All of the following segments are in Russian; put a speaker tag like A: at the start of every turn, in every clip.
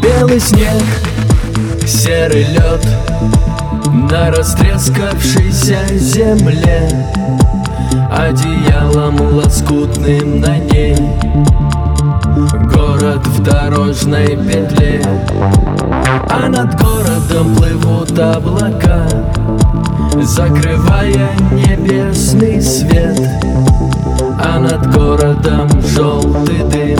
A: Белый снег, серый лед На растрескавшейся земле Одеялом лоскутным на ней. Город в дорожной петле. А над городом плывут облака Закрывая небесный свет. А над городом желтый дым.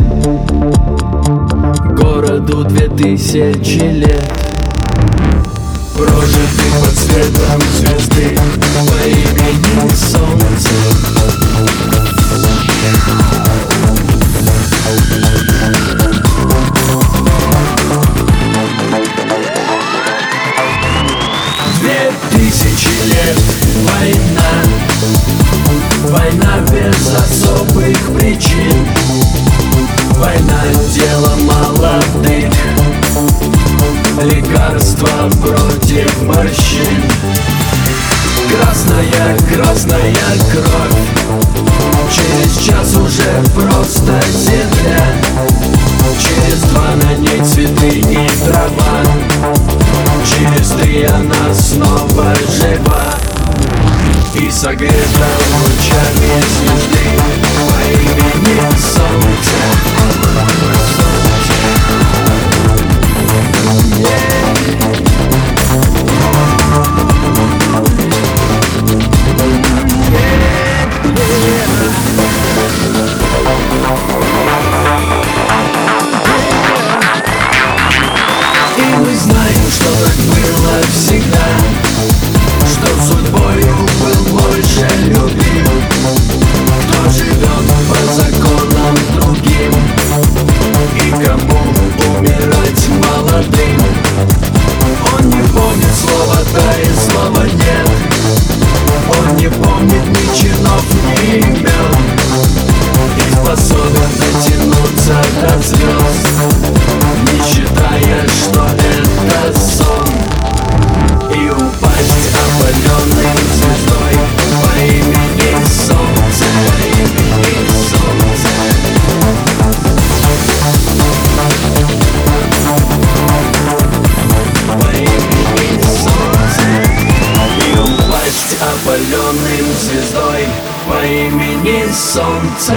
A: Городу две тысячи лет. Прожитый под светом звезды тысячи лет война. Война без особых причин. Война дело молодых. Лекарства против морщин. Красная, красная кровь. Через час уже просто земля И согрета лучами звезды звездой По имени Солнце